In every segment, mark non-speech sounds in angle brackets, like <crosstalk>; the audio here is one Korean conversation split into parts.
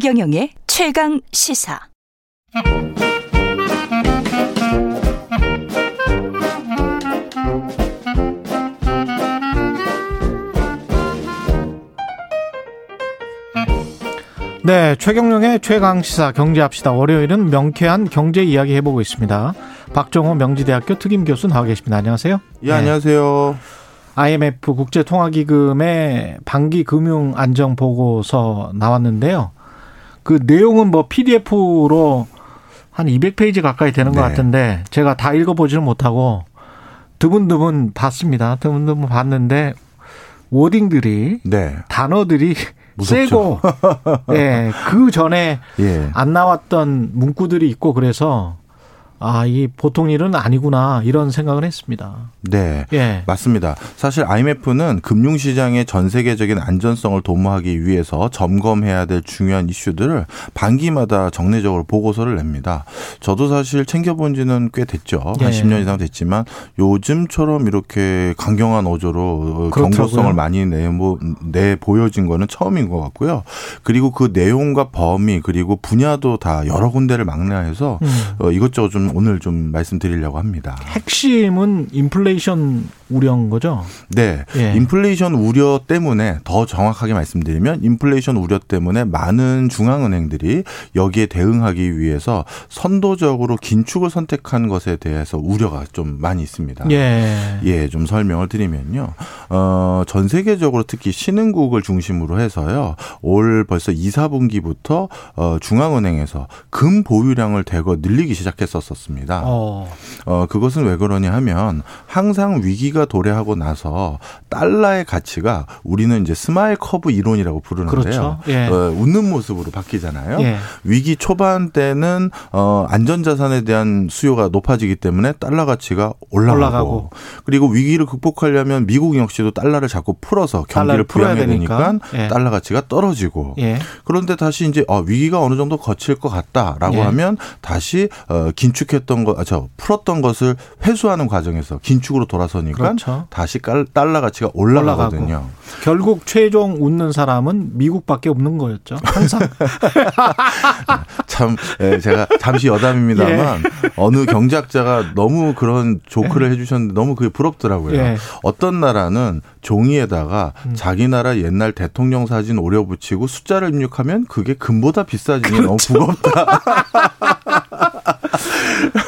최경영의 최강 시사. 네, 최경영의 최강 시사 경제합시다. 월요일은 명쾌한 경제 이야기 해보고 있습니다. 박정호 명지대학교 특임 교수 나와 계십니다. 안녕하세요. 예, 안녕하세요. IMF 국제통화기금의 반기 금융 안정 보고서 나왔는데요. 그 내용은 뭐 PDF로 한 200페이지 가까이 되는 네. 것 같은데 제가 다 읽어보지는 못하고 드문드문 봤습니다. 드문드문 봤는데 워딩들이 네. 단어들이 세고 <laughs> 예, 그 전에 예. 안 나왔던 문구들이 있고 그래서 아, 이 보통 일은 아니구나 이런 생각을 했습니다. 네. 예. 맞습니다. 사실 IMF는 금융시장의 전 세계적인 안전성을 도모하기 위해서 점검해야 될 중요한 이슈들을 반기마다 정례적으로 보고서를 냅니다. 저도 사실 챙겨본 지는 꽤 됐죠. 한 예. 10년 이상 됐지만 요즘처럼 이렇게 강경한 어조로 그렇다고요? 경고성을 많이 내, 뭐, 내 보여진 거는 처음인 것 같고요. 그리고 그 내용과 범위 그리고 분야도 다 여러 군데를 망라해서 음. 어, 이것저것 좀 오늘 좀 말씀드리려고 합니다. 핵심은 인플레이션 우려인 거죠? 네. 예. 인플레이션 우려 때문에 더 정확하게 말씀드리면 인플레이션 우려 때문에 많은 중앙은행들이 여기에 대응하기 위해서 선도적으로 긴축을 선택한 것에 대해서 우려가 좀 많이 있습니다. 예. 예, 좀 설명을 드리면요. 어, 전 세계적으로 특히 신흥국을 중심으로 해서요. 올 벌써 2, 4분기부터 어, 중앙은행에서 금 보유량을 대거 늘리기 시작했었습니다. 어. 어, 그것은 왜 그러냐 하면 항상 위기가 위기가 도래하고 나서 달러의 가치가 우리는 이제 smile curve 이론이라고 부르는데요. 그렇죠. 예. 어, 웃는 모습으로 바뀌잖아요. 예. 위기 초반 때는 어, 안전자산에 대한 수요가 높아지기 때문에 달러 가치가 올라가고, 올라가고. 그리고 위기를 극복하려면 미국 역시도 달러를 자꾸 풀어서 경기를 풀어야 되니까 예. 달러 가치가 떨어지고 예. 그런데 다시 이제 어, 위기가 어느 정도 거칠 것 같다라고 예. 하면 다시 어, 긴축했던 거, 아, 저 풀었던 것을 회수하는 과정에서 긴축으로 돌아서니까 그렇죠. 다시 달러 가치가 올라가거든요. 올라가고. 결국 최종 웃는 사람은 미국밖에 없는 거였죠. 항상. <laughs> 참 예, 제가 잠시 여담입니다만 <laughs> 예. 어느 경제학자가 너무 그런 조크를 예. 해주셨는데 너무 그게 부럽더라고요. 예. 어떤 나라는 종이에다가 음. 자기 나라 옛날 대통령 사진 오려 붙이고 숫자를 입력하면 그게 금보다 비싸지니 그렇죠. 너무 무겁다. <laughs>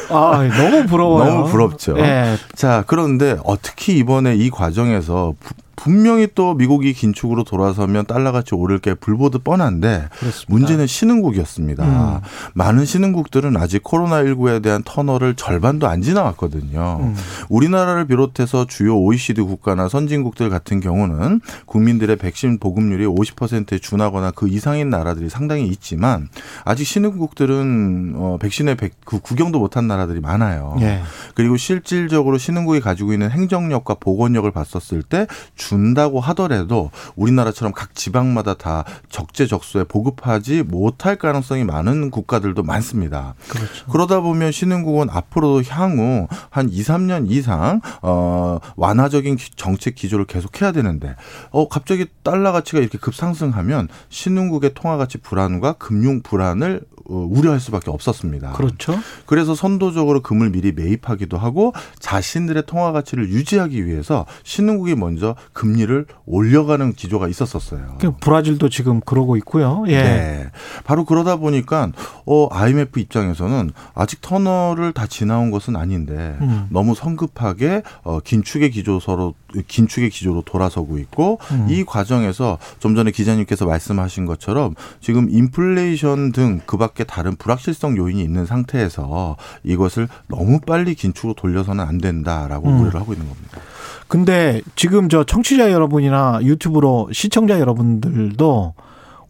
아, 너무 부러워요. 너무 부럽죠. 네. 자, 그런데 특히 이번에 이 과정에서 분명히 또 미국이 긴축으로 돌아서면 달러같이 오를 게 불보듯 뻔한데 그렇습니다. 문제는 신흥국이었습니다. 음. 많은 신흥국들은 아직 코로나19에 대한 터널을 절반도 안 지나왔거든요. 음. 우리나라를 비롯해서 주요 OECD 국가나 선진국들 같은 경우는 국민들의 백신 보급률이 50%에 준하거나 그 이상인 나라들이 상당히 있지만 아직 신흥국들은 어 백신의 백, 그 구경도 못한 나라들이 많아요. 예. 그리고 실질적으로 신흥국이 가지고 있는 행정력과 보건력을 봤었을 때 준다고 하더라도 우리나라처럼 각 지방마다 다 적재적소에 보급하지 못할 가능성이 많은 국가들도 많습니다. 그렇죠. 그러다 보면 신흥국은 앞으로도 향후 한 2, 3년 이상 어 완화적인 정책 기조를 계속해야 되는데 어 갑자기 달러 가치가 이렇게 급상승하면 신흥국의 통화 가치 불안과 금융 불안을 어, 우려할 수밖에 없었습니다. 그렇죠. 그래서 선도적으로 금을 미리 매입하기도 하고 자신들의 통화 가치를 유지하기 위해서 신흥국이 먼저 금리를 올려가는 기조가 있었었어요. 그 브라질도 지금 그러고 있고요. 예. 네. 바로 그러다 보니까 어 IMF 입장에서는 아직 터널을 다 지나온 것은 아닌데 음. 너무 성급하게 어 긴축의 기조서로 긴축의 기조로 돌아서고 있고 음. 이 과정에서 좀 전에 기자님께서 말씀하신 것처럼 지금 인플레이션 등 그밖에 다른 불확실성 요인이 있는 상태에서 이것을 너무 빨리 긴축으로 돌려서는 안 된다라고 음. 우려를 하고 있는 겁니다. 근데 지금 저 청취자 여러분이나 유튜브로 시청자 여러분들도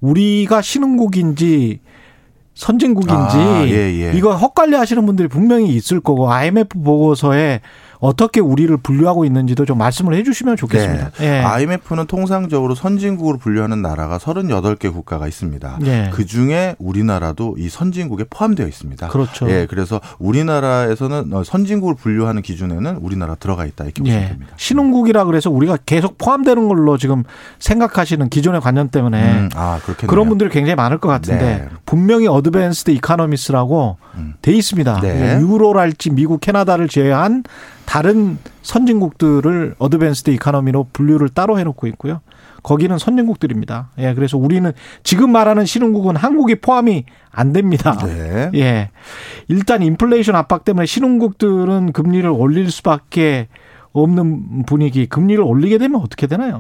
우리가 신흥국인지 선진국인지 아, 예, 예. 이거 헛갈려 하시는 분들이 분명히 있을 거고 IMF 보고서에 어떻게 우리를 분류하고 있는지도 좀 말씀을 해주시면 좋겠습니다. 네. 예. IMF는 통상적으로 선진국으로 분류하는 나라가 38개 국가가 있습니다. 예. 그 중에 우리나라도 이 선진국에 포함되어 있습니다. 그렇죠. 예, 그래서 우리나라에서는 어, 선진국을 분류하는 기준에는 우리나라 들어가 있다 이렇게 보시면 예. 됩니다. 신흥국이라 그래서 우리가 계속 포함되는 걸로 지금 생각하시는 기존의 관념 때문에 음, 아, 그런 분들이 굉장히 많을 것 같은데 네. 분명히 advanced economies라고 음. 돼 있습니다. 네. 유로랄지 미국, 캐나다를 제외한 다른 선진국들을 advanced economy로 분류를 따로 해놓고 있고요. 거기는 선진국들입니다. 예, 그래서 우리는 지금 말하는 신흥국은 한국이 포함이 안 됩니다. 네. <laughs> 예. 일단 인플레이션 압박 때문에 신흥국들은 금리를 올릴 수밖에 없는 분위기, 금리를 올리게 되면 어떻게 되나요?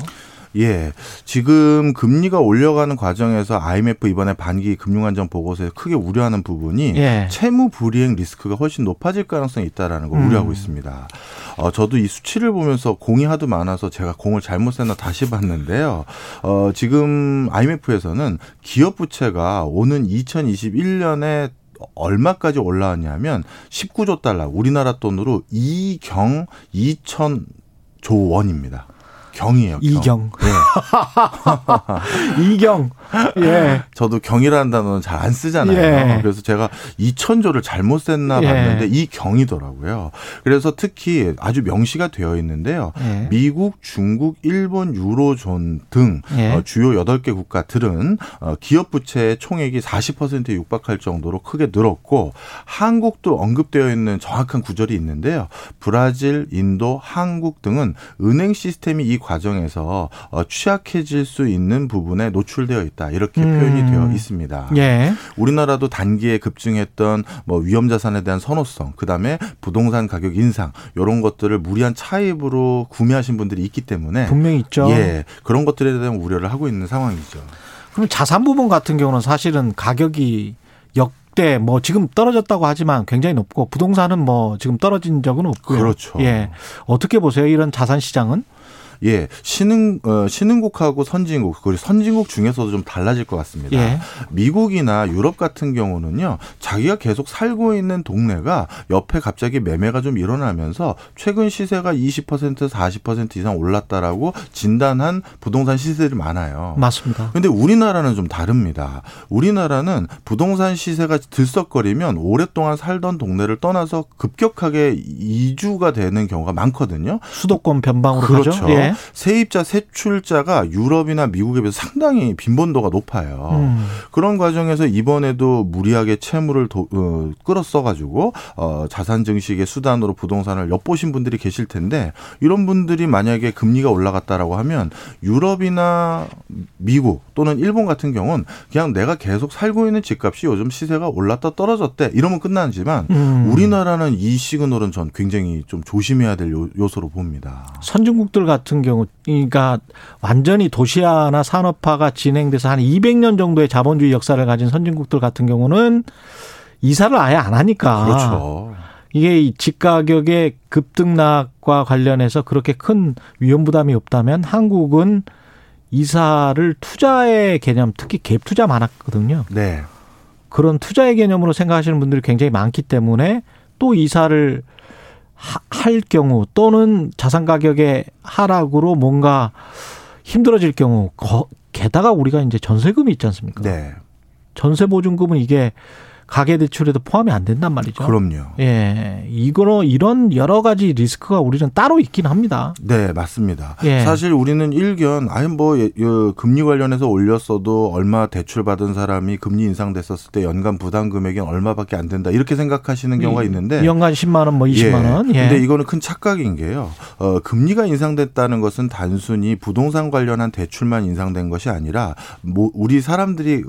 예. 지금 금리가 올려가는 과정에서 IMF 이번에 반기 금융안정 보고서에 크게 우려하는 부분이 예. 채무 불이행 리스크가 훨씬 높아질 가능성이 있다라는 걸 음. 우려하고 있습니다. 어, 저도 이 수치를 보면서 공이 하도 많아서 제가 공을 잘못 셌나 다시 봤는데요. 어, 지금 IMF에서는 기업 부채가 오는 2021년에 얼마까지 올라왔냐면 19조 달러, 우리나라 돈으로 2경 2천 조 원입니다. 경이에요. 경. 이경. 네. <laughs> 이경. 예. 저도 경이라는 단어는 잘 안 쓰잖아요. 예. 그래서 제가 2천조를 잘못 썼나 예. 봤는데 이 경이더라고요. 그래서 특히 아주 명시가 되어 있는데요. 예. 미국, 중국, 일본, 유로존 등 예. 어, 주요 8개 국가들은 어, 기업 부채의 총액이 40%에 육박할 정도로 크게 늘었고 한국도 언급되어 있는 정확한 구절이 있는데요. 브라질, 인도, 한국 등은 은행 시스템이 이 과정에서 어, 취약해질 수 있는 부분에 노출되어 있다 이렇게 음. 표현이 되어 있습니다. 예. 우리나라도 단기에 급증했던 뭐 위험 자산에 대한 선호성, 그 다음에 부동산 가격 인상 이런 것들을 무리한 차입으로 구매하신 분들이 있기 때문에 분명히 있죠. 예, 그런 것들에 대한 우려를 하고 있는 상황이죠. 그럼 자산 부분 같은 경우는 사실은 가격이 역대 뭐 지금 떨어졌다고 하지만 굉장히 높고 부동산은 뭐 지금 떨어진 적은 없고요. 그렇죠. 예. 어떻게 보세요? 이런 자산 시장은? 예, 신흥 어, 신흥국하고 선진국 그리고 선진국 중에서도 좀 달라질 것 같습니다. 예. 미국이나 유럽 같은 경우는요, 자기가 계속 살고 있는 동네가 옆에 갑자기 매매가 좀 일어나면서 최근 시세가 20% 40% 이상 올랐다라고 진단한 부동산 시세들이 많아요. 맞습니다. 근데 우리나라는 좀 다릅니다. 우리나라는 부동산 시세가 들썩거리면 오랫동안 살던 동네를 떠나서 급격하게 이주가 되는 경우가 많거든요. 수도권 변방으로 그렇죠. 가죠. 예. 세입자 세출자가 유럽이나 미국에 비해서 상당히 빈번도가 높아요. 음. 그런 과정에서 이번에도 무리하게 채무를 도, 어, 끌어써가지고 어, 자산 증식의 수단으로 부동산을 엿보신 분들이 계실 텐데 이런 분들이 만약에 금리가 올라갔다라고 하면 유럽이나 미국 또는 일본 같은 경우는 그냥 내가 계속 살고 있는 집값이 요즘 시세가 올랐다 떨어졌대 이러면 끝나지만 음. 우리나라는 이 시그널은 전 굉장히 좀 조심해야 될 요소로 봅니다. 선진국들 같은 경우, 그러니까 완전히 도시화나 산업화가 진행돼서 한 200년 정도의 자본주의 역사를 가진 선진국들 같은 경우는 이사를 아예 안 하니까. 그렇죠. 이게 집 가격의 급등락과 관련해서 그렇게 큰 위험 부담이 없다면 한국은 이사를 투자의 개념, 특히 갭 투자 많았거든요. 네. 그런 투자의 개념으로 생각하시는 분들이 굉장히 많기 때문에 또 이사를 할 경우 또는 자산 가격의 하락으로 뭔가 힘들어질 경우 게다가 우리가 이제 전세금이 있지 않습니까? 네. 전세 보증금은 이게 가계 대출에도 포함이 안 된단 말이죠. 그럼요. 예. 이거로 이런 여러 가지 리스크가 우리는 따로 있긴 합니다. 네, 맞습니다. 예. 사실 우리는 일견 아니 뭐 예, 금리 관련해서 올렸어도 얼마 대출 받은 사람이 금리 인상됐었을 때 연간 부담 금액이 얼마밖에 안 된다. 이렇게 생각하시는 경우가 있는데 연간 10만 원, 뭐 20만 원. 예. 근데 이거는 큰 착각인 게요. 어, 금리가 인상됐다는 것은 단순히 부동산 관련한 대출만 인상된 것이 아니라 뭐 우리 사람들이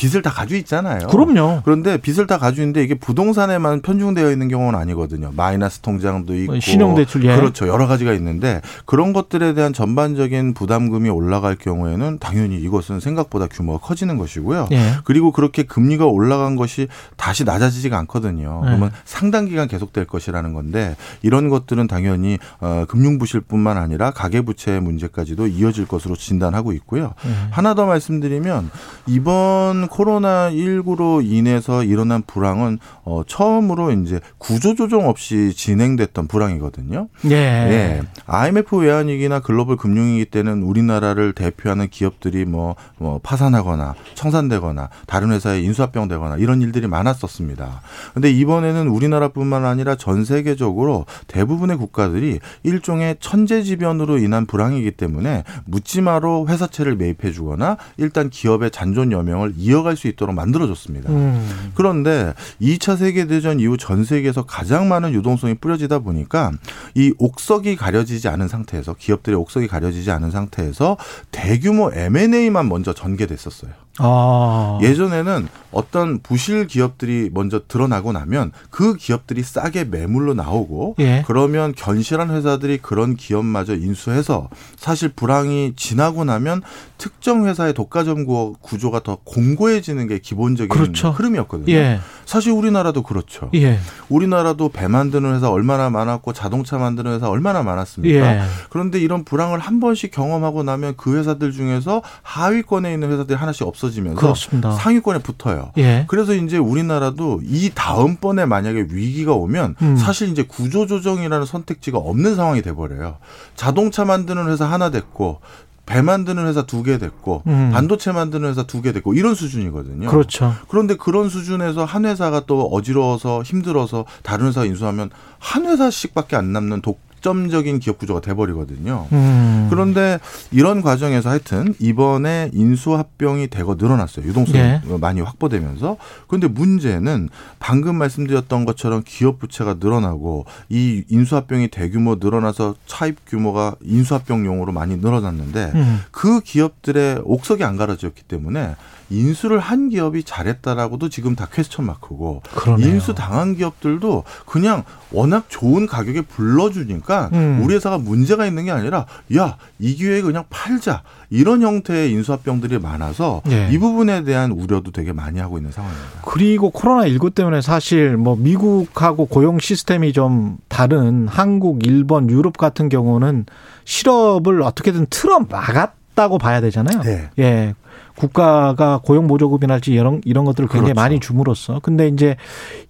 빚을 다 가지고 있잖아요. 그럼요. 그런데 빚을 다 가지고 있는데 이게 부동산에만 편중되어 있는 경우는 아니거든요. 마이너스 통장도 있고 신용대출 예. 그렇죠. 여러 가지가 있는데 그런 것들에 대한 전반적인 부담금이 올라갈 경우에는 당연히 이것은 생각보다 규모가 커지는 것이고요. 예. 그리고 그렇게 금리가 올라간 것이 다시 낮아지지가 않거든요. 예. 그러면 상당 기간 계속될 것이라는 건데 이런 것들은 당연히 어, 금융 부실뿐만 아니라 가계 부채 문제까지도 이어질 것으로 진단하고 있고요. 예. 하나 더 말씀드리면 이번 코로나 19로 인해서 일어난 불황은 어 처음으로 이제 구조 조정 없이 진행됐던 불황이거든요. 예. 예. IMF 외환위기나 글로벌 금융위기 때는 우리나라를 대표하는 기업들이 뭐, 뭐 파산하거나 청산되거나 다른 회사에 인수합병되거나 이런 일들이 많았었습니다. 근데 이번에는 우리나라뿐만 아니라 전 세계적으로 대부분의 국가들이 일종의 천재지변으로 인한 불황이기 때문에 묻지마로 회사채를 매입해 주거나 일단 기업의 잔존 여명을 이어 갈 수 있도록 만들어줬습니다. 음. 그런데 2차 세계대전 이후 전 세계에서 가장 많은 유동성이 뿌려지다 보니까 이 옥석이 가려지지 않은 상태에서 기업들의 옥석이 가려지지 않은 상태에서 대규모 M&A만 먼저 전개됐었어요. 아. 예전에는 어떤 부실 기업들이 먼저 드러나고 나면 그 기업들이 싸게 매물로 나오고 예. 그러면 견실한 회사들이 그런 기업마저 인수해서 사실 불황이 지나고 나면 특정 회사의 독과점 구조가 더 공고해지는 게 기본적인 그렇죠. 흐름이었거든요. 예. 사실 우리나라도 그렇죠. 예. 우리나라도 배 만드는 회사 얼마나 많았고 자동차 만드는 회사 얼마나 많았습니까? 예. 그런데 이런 불황을 한 번씩 경험하고 나면 그 회사들 중에서 하위권에 있는 회사들이 하나씩 없어 지면서 그렇습니다. 상위권에 붙어요. 예. 그래서 이제 우리나라도 이 다음번에 만약에 위기가 오면 음. 사실 이제 구조조정이라는 선택지가 없는 상황이 돼버려요. 자동차 만드는 회사 하나 됐고 배 만드는 회사 두 개 됐고 음. 반도체 만드는 회사 두 개 됐고 이런 수준이거든요. 그렇죠. 그런데 그런 수준에서 한 회사가 또 어지러워서 힘들어서 다른 회사 인수하면 한 회사씩밖에 안 남는 독 점적인 기업 구조가 돼버리거든요. 음. 그런데 이런 과정에서 하여튼 이번에 인수합병이 대거 늘어났어요. 유동성이 예. 많이 확보되면서. 그런데 문제는 방금 말씀드렸던 것처럼 기업 부채가 늘어나고 이 인수합병이 대규모 늘어나서 차입 규모가 인수합병용으로 많이 늘어났는데 음. 그 기업들의 옥석이 안 갈아졌기 때문에 인수를 한 기업이 잘했다라고도 지금 다 퀘스천 마크고 그러네요. 인수 당한 기업들도 그냥 워낙 좋은 가격에 불러주니까 음. 우리 회사가 문제가 있는 게 아니라 야 이 기회에 그냥 팔자 이런 형태의 인수합병들이 많아서 예. 이 부분에 대한 우려도 되게 많이 하고 있는 상황입니다. 그리고 코로나 19 때문에 사실 뭐 미국하고 고용 시스템이 좀 다른 한국, 일본, 유럽 같은 경우는 실업을 어떻게든 틀어 막았 다고 봐야 되잖아요. 네. 예. 국가가 고용 보조금이랄지 이런 이런 것들을 굉장히 그렇죠. 많이 줌으로써 근데 이제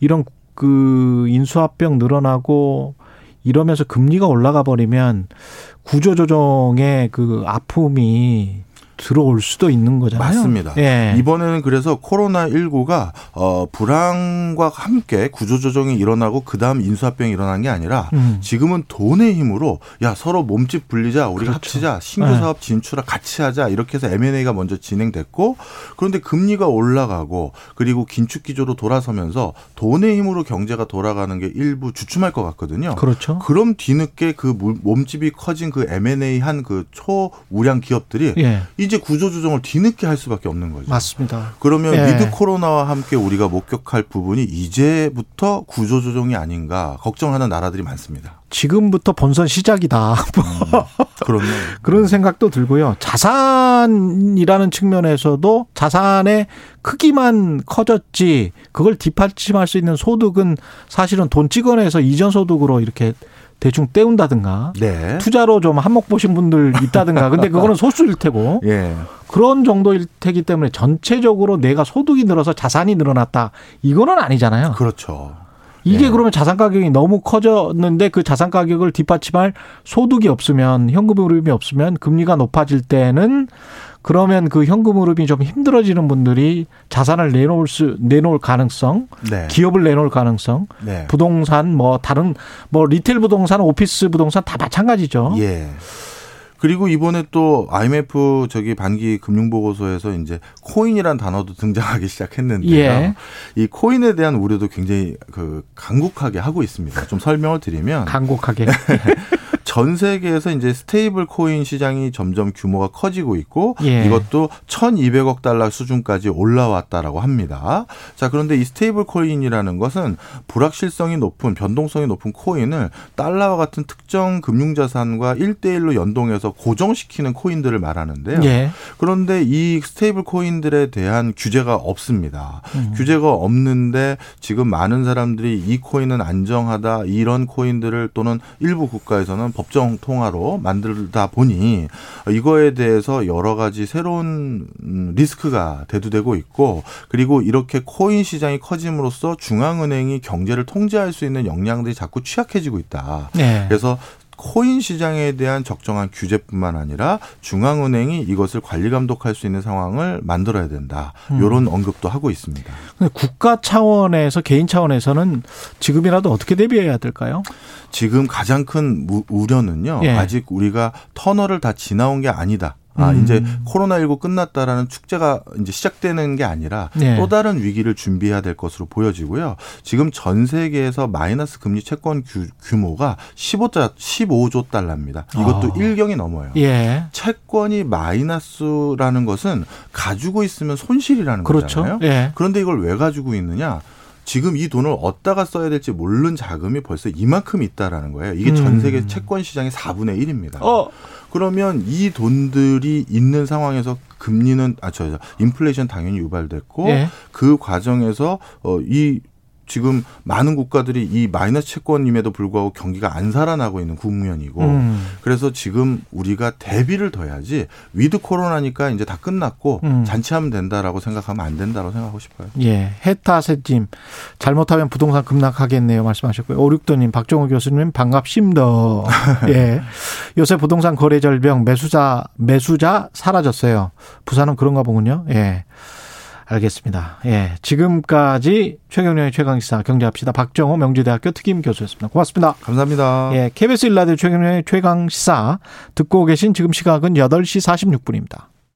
이런 그 인수합병 늘어나고 이러면서 금리가 올라가 버리면 구조 조정의 그 아픔이 들어올 수도 있는 거잖아요. 맞습니다. 예. 이번에는 그래서 코로나 19가 어 불황과 함께 구조조정이 일어나고 그 다음 인수합병이 일어난 게 아니라 음. 지금은 돈의 힘으로 야 서로 몸집 불리자 우리가 그렇죠. 합치자 신규 네. 사업 진출하 같이 하자 이렇게 해서 M&A가 먼저 진행됐고 그런데 금리가 올라가고 그리고 긴축 기조로 돌아서면서 돈의 힘으로 경제가 돌아가는 게 일부 주춤할 것 같거든요. 그렇죠. 그럼 뒤늦게 그 물- 몸집이 커진 그 M&A 한 그 초우량 기업들이 예. 이제 구조조정을 뒤늦게 할 수밖에 없는 거죠. 맞습니다. 그러면 예. with 코로나와 함께 우리가 목격할 부분이 이제부터 구조조정이 아닌가 걱정하는 나라들이 많습니다. 지금부터 본선 시작이다. <laughs> 그러면 그런 생각도 들고요. 자산이라는 측면에서도 자산의 크기만 커졌지 그걸 뒷받침할 수 있는 소득은 사실은 돈 찍어내서 이전 소득으로 이렇게 대충 때운다든가 네. 투자로 좀 한몫 보신 분들 있다든가 근데 그거는 <laughs> 소수일 테고 예. 그런 정도일 테기 때문에 전체적으로 내가 소득이 늘어서 자산이 늘어났다 이거는 아니잖아요. 그렇죠. 이게 예. 그러면 자산 가격이 너무 커졌는데 그 자산 가격을 뒷받침할 소득이 없으면 현금 흐름이 없으면 금리가 높아질 때는 그러면 그 현금 흐름이 좀 힘들어지는 분들이 자산을 내놓을 수 내놓을 가능성, 네. 기업을 내놓을 가능성, 네. 부동산 뭐 다른 뭐 retail 부동산, 오피스 부동산 다 마찬가지죠. 예. 그리고 이번에 또 IMF 저기 반기 금융 보고서에서 이제 코인이란 단어도 등장하기 시작했는데요. 예. 이 코인에 대한 우려도 굉장히 그 간곡하게 하고 있습니다. 좀 설명을 드리면 간곡하게. <laughs> 전 세계에서 이제 stable coin 시장이 점점 규모가 커지고 있고 예. 이것도 1,200억 달러 수준까지 올라왔다라고 합니다. 자, 그런데 이 stable coin이라는 것은 불확실성이 높은 변동성이 높은 코인을 달러와 같은 특정 금융 자산과 1대1로 연동해서 고정시키는 코인들을 말하는데요. 예. 그런데 이 stable coin들에 대한 규제가 없습니다. 음. 규제가 없는데 지금 많은 사람들이 이 코인은 안전하다 이런 코인들을 또는 일부 국가에서는 법정 통화로 만들다 보니 이거에 대해서 여러 가지 새로운 음, 리스크가 대두되고 있고 그리고 이렇게 코인 시장이 커짐으로써 중앙은행이 경제를 통제할 수 있는 역량들이 자꾸 취약해지고 있다. 네. 그래서 코인 시장에 대한 적정한 규제뿐만 아니라 중앙은행이 이것을 관리 감독할 수 있는 상황을 만들어야 된다. 이런 음. 언급도 하고 있습니다. 국가 차원에서 개인 차원에서는 지금이라도 어떻게 대비해야 될까요? 지금 가장 큰 우려는요. 예. 아직 우리가 터널을 다 지나온 게 아니다. 아, 음. 이제 코로나19 끝났다라는 축제가 이제 시작되는 게 아니라 네. 또 다른 위기를 준비해야 될 것으로 보여지고요. 지금 전 세계에서 마이너스 금리 채권 규, 모가 15조, 15조 달러입니다. 이것도 어. 1경이 넘어요. 예. 채권이 마이너스라는 것은 가지고 있으면 손실이라는 그렇죠. 거잖아요. 예. 그런데 이걸 왜 가지고 있느냐? 지금 이 돈을 어디다가 써야 될지 모르는 자금이 벌써 이만큼 있다라는 거예요. 이게 전 음. 세계 채권 시장의 4분의 1입니다. 어. 그러면 이 돈들이 있는 상황에서 금리는 아저 인플레이션 당연히 유발됐고 예. 그 과정에서 어 이 지금 많은 국가들이 이 마이너스 채권임에도 불구하고 경기가 안 살아나고 있는 국면이고 음. 그래서 지금 우리가 대비를 더 해야지 with 코로나니까 이제 다 끝났고 음. 잔치하면 된다라고 생각하면 안 된다고 생각하고 싶어요. 예. 해타세님 잘못하면 부동산 급락하겠네요 말씀하셨고요. 오륙도님 박종호 교수님 반갑습니다. <laughs> 예. 요새 부동산 거래 절벽 매수자 매수자 사라졌어요. 부산은 그런가 보군요. 예. 알겠습니다. 예. 지금까지 최경련의 최강시사 경제합시다. 박정호 명지대학교 특임 교수였습니다. 고맙습니다. 감사합니다. 예. KBS 일라디오 최경련의 최강시사 듣고 계신 지금 시각은 8시 46분입니다.